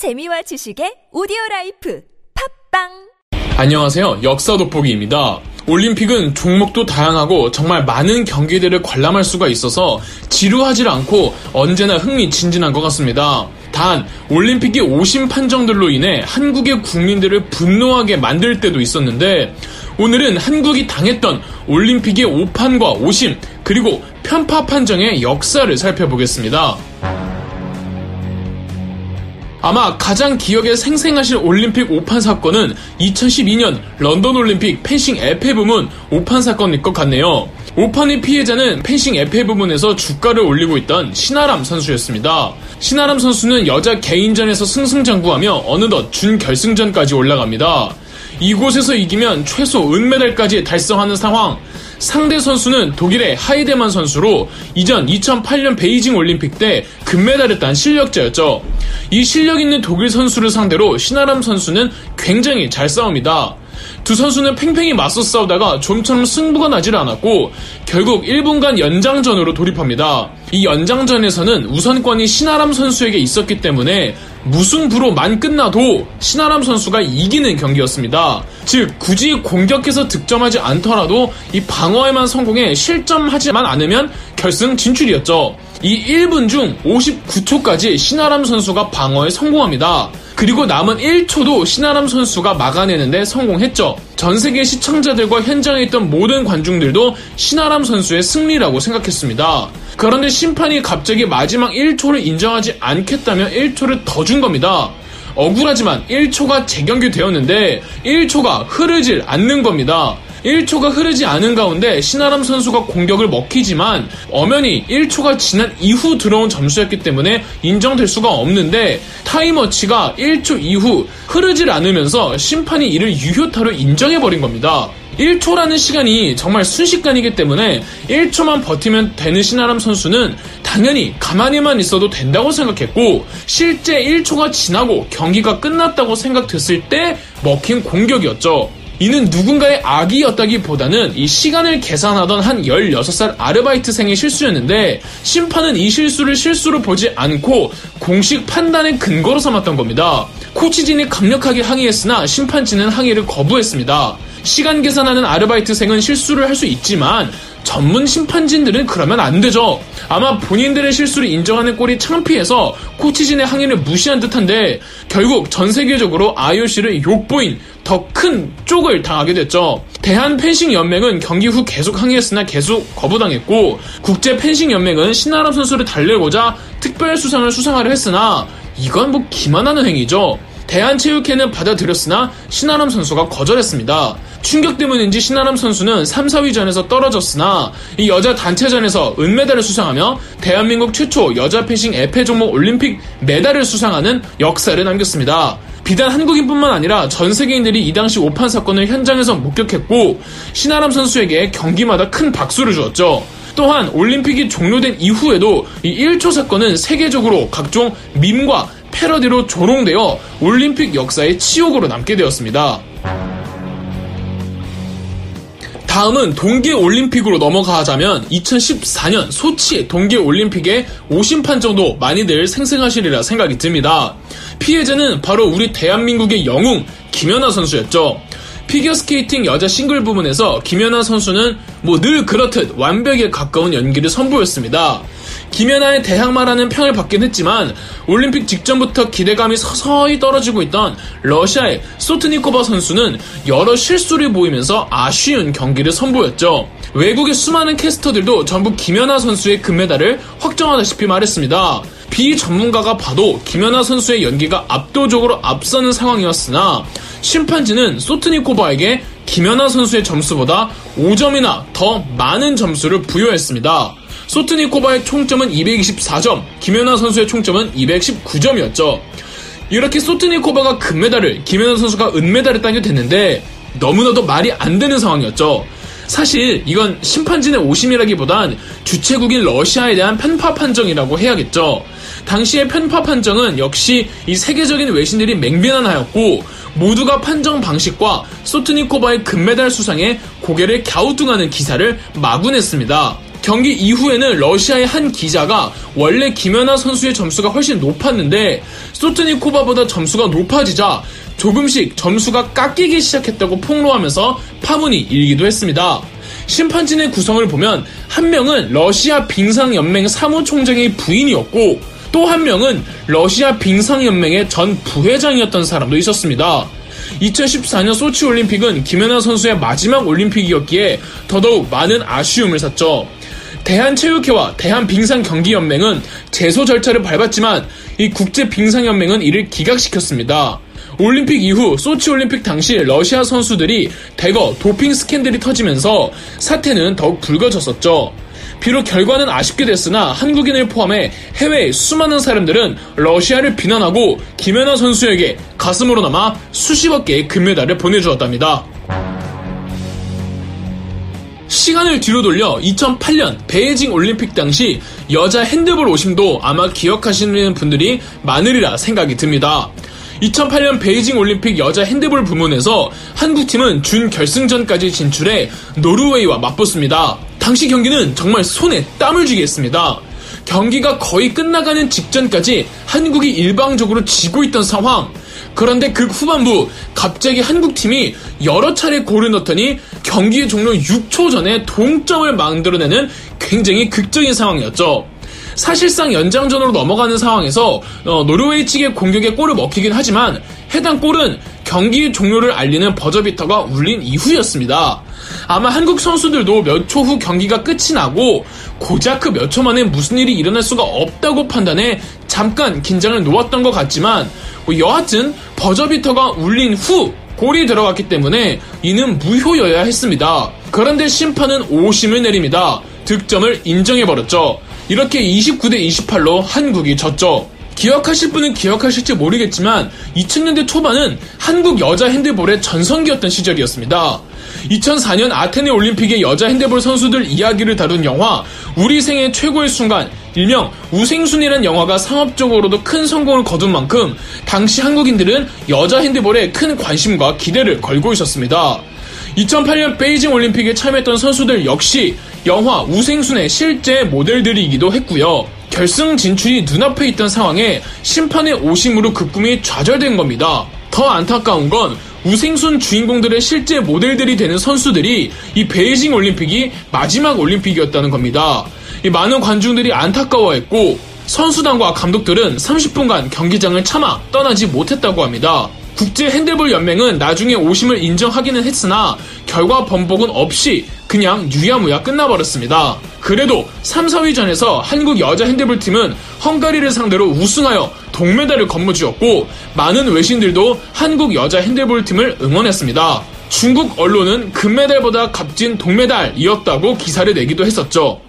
재미와 지식의 오디오 라이프 팟빵 안녕하세요. 역사 돋보기입니다. 올림픽은 종목도 다양하고 정말 많은 경기들을 관람할 수가 있어서 지루하지 않고 언제나 흥미진진한 것 같습니다. 단 올림픽이 오심 판정들로 인해 한국의 국민들을 분노하게 만들 때도 있었는데 오늘은 한국이 당했던 올림픽의 오판과 오심 그리고 편파 판정의 역사를 살펴보겠습니다. 아마 가장 기억에 생생하실 올림픽 오판 사건은 2012년 런던 올림픽 펜싱 에페 부문 오판 사건일 것 같네요. 오판의 피해자는 펜싱 에페 부문에서 주가를 올리고 있던 신아람 선수였습니다. 신아람 선수는 여자 개인전에서 승승장구하며 어느덧 준결승전까지 올라갑니다. 이곳에서 이기면 최소 은메달까지 달성하는 상황. 상대 선수는 독일의 하이데만 선수로 이전 2008년 베이징 올림픽 때 금메달을 딴 실력자였죠. 이 실력 있는 독일 선수를 상대로 신아람 선수는 굉장히 잘 싸웁니다. 두 선수는 팽팽히 맞서 싸우다가 좀처럼 승부가 나질 않았고 결국 1분간 연장전으로 돌입합니다. 이 연장전에서는 우선권이 신아람 선수에게 있었기 때문에 무승부로만 끝나도 신아람 선수가 이기는 경기였습니다. 즉 굳이 공격해서 득점하지 않더라도 이 방어에만 성공해 실점하지만 않으면 결승 진출이었죠. 이 1분 중 59초까지 신아람 선수가 방어에 성공합니다. 그리고 남은 1초도 신아람 선수가 막아내는데 성공했죠. 전 세계 시청자들과 현장에 있던 모든 관중들도 신아람 선수의 승리라고 생각했습니다. 그런데 심판이 갑자기 마지막 1초를 인정하지 않겠다며 1초를 더 준 겁니다. 억울하지만 1초가 재경기되었는데 1초가 흐르질 않는 겁니다. 1초가 흐르지 않은 가운데 신아람 선수가 공격을 먹히지만 엄연히 1초가 지난 이후 들어온 점수였기 때문에 인정될 수가 없는데 타임워치가 1초 이후 흐르질 않으면서 심판이 이를 유효타로 인정해버린 겁니다. 1초라는 시간이 정말 순식간이기 때문에 1초만 버티면 되는 신아람 선수는 당연히 가만히만 있어도 된다고 생각했고 실제 1초가 지나고 경기가 끝났다고 생각됐을 때 먹힌 공격이었죠. 이는 누군가의 악이었다기보다는 이 시간을 계산하던 한 16살 아르바이트생의 실수였는데 심판은 이 실수를 실수로 보지 않고 공식 판단의 근거로 삼았던 겁니다. 코치진이 강력하게 항의했으나 심판진은 항의를 거부했습니다. 시간 계산하는 아르바이트생은 실수를 할 수 있지만 전문 심판진들은 그러면 안 되죠. 아마 본인들의 실수를 인정하는 꼴이 창피해서 코치진의 항의를 무시한 듯한데 결국 전 세계적으로 IOC를 욕보인 더 큰 쪽을 당하게 됐죠. 대한 펜싱 연맹은 경기 후 계속 항의했으나 계속 거부당했고 국제 펜싱 연맹은 신아람 선수를 달래고자 특별 수상을 수상하려 했으나 이건 뭐 기만하는 행위죠. 대한체육회는 받아들였으나 신아람 선수가 거절했습니다. 충격 때문인지 신아람 선수는 3, 4위전에서 떨어졌으나 이 여자 단체전에서 은메달을 수상하며 대한민국 최초 여자 펜싱 에페 종목 올림픽 메달을 수상하는 역사를 남겼습니다. 비단 한국인뿐만 아니라 전 세계인들이 이 당시 오판 사건을 현장에서 목격했고 신아람 선수에게 경기마다 큰 박수를 주었죠. 또한 올림픽이 종료된 이후에도 이 1초 사건은 세계적으로 각종 밈과 패러디로 조롱되어 올림픽 역사의 치욕으로 남게 되었습니다. 다음은 동계 올림픽으로 넘어가자면 2014년 소치 동계 올림픽의 오심 판정도 많이들 생생하시리라 생각이 듭니다. 피해자는 바로 우리 대한민국의 영웅 김연아 선수였죠. 피겨스케이팅 여자 싱글 부분에서 김연아 선수는 뭐 늘 그렇듯 완벽에 가까운 연기를 선보였습니다. 김연아의 대항마라는 평을 받긴 했지만 올림픽 직전부터 기대감이 서서히 떨어지고 있던 러시아의 소트니코바 선수는 여러 실수를 보이면서 아쉬운 경기를 선보였죠. 외국의 수많은 캐스터들도 전부 김연아 선수의 금메달을 확정하다시피 말했습니다. 비전문가가 봐도 김연아 선수의 연기가 압도적으로 앞서는 상황이었으나 심판진은 소트니코바에게 김연아 선수의 점수보다 5점이나 더 많은 점수를 부여했습니다. 소트니코바의 총점은 224점, 김연아 선수의 총점은 219점이었죠. 이렇게 소트니코바가 금메달을, 김연아 선수가 은메달을 따게 됐는데 너무나도 말이 안 되는 상황이었죠. 사실 이건 심판진의 오심이라기보단 주최국인 러시아에 대한 편파 판정이라고 해야겠죠. 당시의 편파 판정은 역시 이 세계적인 외신들이 맹비난하였고 모두가 판정 방식과 소트니코바의 금메달 수상에 고개를 갸우뚱하는 기사를 마구 냈습니다. 경기 이후에는 러시아의 한 기자가 원래 김연아 선수의 점수가 훨씬 높았는데 소트니코바보다 점수가 높아지자 조금씩 점수가 깎이기 시작했다고 폭로하면서 파문이 일기도 했습니다. 심판진의 구성을 보면 한 명은 러시아 빙상연맹 사무총장의 부인이었고 또 한 명은 러시아 빙상연맹의 전 부회장이었던 사람도 있었습니다. 2014년 소치 올림픽은 김연아 선수의 마지막 올림픽이었기에 더더욱 많은 아쉬움을 샀죠. 대한체육회와 대한빙상경기연맹은 제소 절차를 밟았지만 이 국제빙상연맹은 이를 기각시켰습니다. 올림픽 이후 소치 올림픽 당시 러시아 선수들이 대거 도핑 스캔들이 터지면서 사태는 더욱 불거졌었죠. 비록 결과는 아쉽게 됐으나 한국인을 포함해 해외 수많은 사람들은 러시아를 비난하고 김연아 선수에게 가슴으로나마 수십억 개의 금메달을 보내주었답니다. 시간을 뒤로 돌려 2008년 베이징 올림픽 당시 여자 핸드볼 오심도 아마 기억하시는 분들이 많으리라 생각이 듭니다. 2008년 베이징 올림픽 여자 핸드볼 부문에서 한국팀은 준 결승전까지 진출해 노르웨이와 맞붙습니다. 당시 경기는 정말 손에 땀을 쥐게 했습니다. 경기가 거의 끝나가는 직전까지 한국이 일방적으로 지고 있던 상황. 그런데 그 후반부 갑자기 한국팀이 여러 차례 골을 넣더니 경기 종료 6초 전에 동점을 만들어내는 굉장히 극적인 상황이었죠. 사실상 연장전으로 넘어가는 상황에서 어, 노르웨이 측의 공격에 골을 먹히긴 하지만 해당 골은 경기 종료를 알리는 버저비터가 울린 이후였습니다. 아마 한국 선수들도 몇 초 후 경기가 끝이 나고 고작 그 몇 초 만에 무슨 일이 일어날 수가 없다고 판단해 잠깐 긴장을 놓았던 것 같지만 뭐 여하튼 버저비터가 울린 후 골이 들어갔기 때문에 이는 무효여야 했습니다. 그런데 심판은 오심을 내립니다. 득점을 인정해버렸죠. 이렇게 29대 28로 한국이 졌죠. 기억하실 분은 기억하실지 모르겠지만 2000년대 초반은 한국 여자 핸드볼의 전성기였던 시절이었습니다. 2004년 아테네 올림픽의 여자 핸드볼 선수들 이야기를 다룬 영화 우리 생애 최고의 순간 일명 우생순이라는 영화가 상업적으로도 큰 성공을 거둔 만큼 당시 한국인들은 여자 핸드볼에 큰 관심과 기대를 걸고 있었습니다. 2008년 베이징 올림픽에 참여했던 선수들 역시 영화 우생순의 실제 모델들이기도 했고요. 결승 진출이 눈앞에 있던 상황에 심판의 오심으로 그 꿈이 좌절된 겁니다. 더 안타까운 건 우생순 주인공들의 실제 모델들이 되는 선수들이 이 베이징 올림픽이 마지막 올림픽이었다는 겁니다. 많은 관중들이 안타까워했고 선수단과 감독들은 30분간 경기장을 참아 떠나지 못했다고 합니다. 국제 핸드볼 연맹은 나중에 오심을 인정하기는 했으나 결과 번복은 없이 그냥 유야무야 끝나버렸습니다. 그래도 3, 4위전에서 한국 여자 핸드볼 팀은 헝가리를 상대로 우승하여 동메달을 거머쥐었고 많은 외신들도 한국 여자 핸드볼 팀을 응원했습니다. 중국 언론은 금메달보다 값진 동메달이었다고 기사를 내기도 했었죠.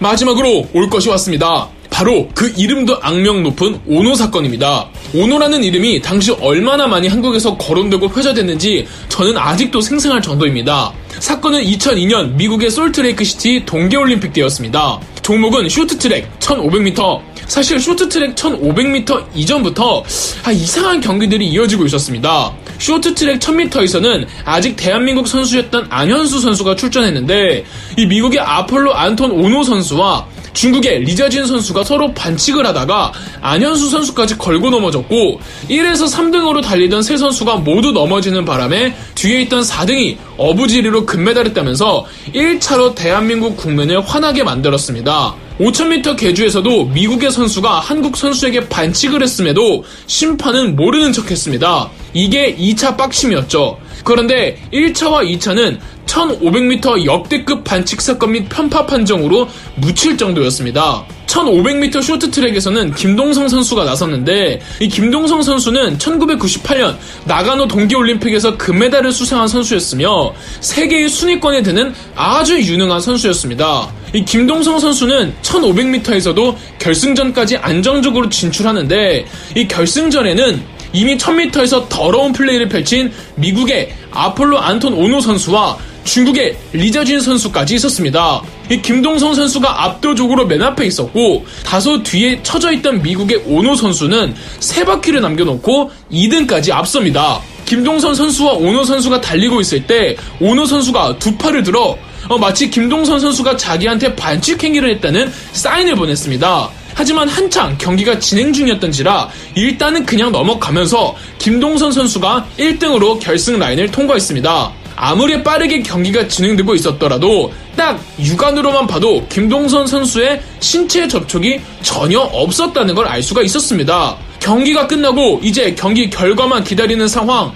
마지막으로 올 것이 왔습니다. 바로 그 이름도 악명 높은 오노 사건입니다. 오노라는 이름이 당시 얼마나 많이 한국에서 거론되고 회자됐는지 저는 아직도 생생할 정도입니다. 사건은 2002년 미국의 솔트레이크시티 동계올림픽 때였습니다. 종목은 쇼트트랙 1500m. 사실 쇼트트랙 1500m 이전부터 아, 이상한 경기들이 이어지고 있었습니다. 쇼트트랙 1000m에서는 아직 대한민국 선수였던 안현수 선수가 출전했는데 이 미국의 아폴로 안톤 오노 선수와 중국의 리자진 선수가 서로 반칙을 하다가 안현수 선수까지 걸고 넘어졌고 1에서 3등으로 달리던 세 선수가 모두 넘어지는 바람에 뒤에 있던 4등이 어부지리로 금메달을 따면서 1차로 대한민국 국민을 화나게 만들었습니다. 5000m 계주에서도 미국의 선수가 한국 선수에게 반칙을 했음에도 심판은 모르는 척 했습니다. 이게 2차 빡심이었죠. 그런데 1차와 2차는 1500m 역대급 반칙 사건 및 편파 판정으로 묻힐 정도였습니다. 1500m 쇼트트랙에서는 김동성 선수가 나섰는데 이 김동성 선수는 1998년 나가노 동계올림픽에서 금메달을 수상한 선수였으며 세계의 순위권에 드는 아주 유능한 선수였습니다. 이 김동성 선수는 1500m에서도 결승전까지 안정적으로 진출하는데 이 결승전에는 이미 1000m에서 더러운 플레이를 펼친 미국의 아폴로 안톤 오노 선수와 중국의 리자진 선수까지 있었습니다. 이 김동성 선수가 압도적으로 맨 앞에 있었고 다소 뒤에 처져 있던 미국의 오노 선수는 세 바퀴를 남겨놓고 2등까지 앞섭니다. 김동선 선수와 오노 선수가 달리고 있을 때 오노 선수가 두 팔을 들어 어, 마치 김동선 선수가 자기한테 반칙 행위를 했다는 사인을 보냈습니다. 하지만 한창 경기가 진행 중이었던지라 일단은 그냥 넘어가면서 김동선 선수가 1등으로 결승 라인을 통과했습니다. 아무리 빠르게 경기가 진행되고 있었더라도 딱 육안으로만 봐도 김동선 선수의 신체 접촉이 전혀 없었다는 걸 알 수가 있었습니다. 경기가 끝나고 이제 경기 결과만 기다리는 상황.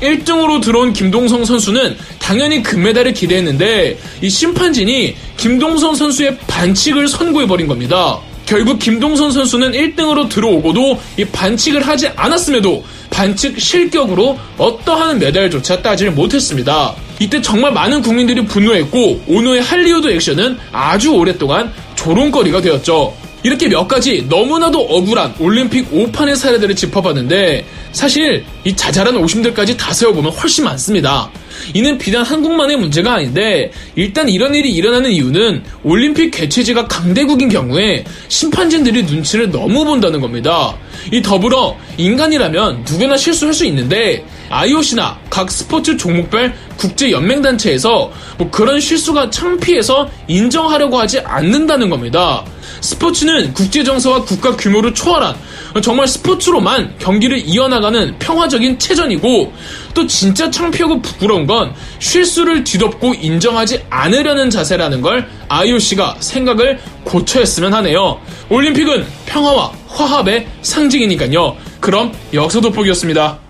1등으로 들어온 김동성 선수는 당연히 금메달을 기대했는데 이 심판진이 김동성 선수의 반칙을 선고해버린 겁니다. 결국 김동선 선수는 1등으로 들어오고도 이 반칙을 하지 않았음에도 반칙 실격으로 어떠한 메달조차 따지를 못했습니다. 이때 정말 많은 국민들이 분노했고 오노의 할리우드 액션은 아주 오랫동안 조롱거리가 되었죠. 이렇게 몇 가지 너무나도 억울한 올림픽 5판의 사례들을 짚어봤는데 사실 이 자잘한 오심들까지 다 세워보면 훨씬 많습니다. 이는 비단 한국만의 문제가 아닌데 일단 이런 일이 일어나는 이유는 올림픽 개최지가 강대국인 경우에 심판진들이 눈치를 너무 본다는 겁니다. 이 더불어 인간이라면 누구나 실수할 수 있는데 IOC나 각 스포츠 종목별 국제 연맹 단체에서 뭐 그런 실수가 창피해서 인정하려고 하지 않는다는 겁니다. 스포츠는 국제 정서와 국가 규모를 초월한 정말 스포츠로만 경기를 이어나가는 평화적인 체전이고 또 진짜 창피하고 부끄러운 건 실수를 뒤덮고 인정하지 않으려는 자세라는 걸 IOC가 생각을 고쳐 했으면 하네요. 올림픽은 평화와 화합의 상징이니까요. 그럼 여기서 돋보기였습니다.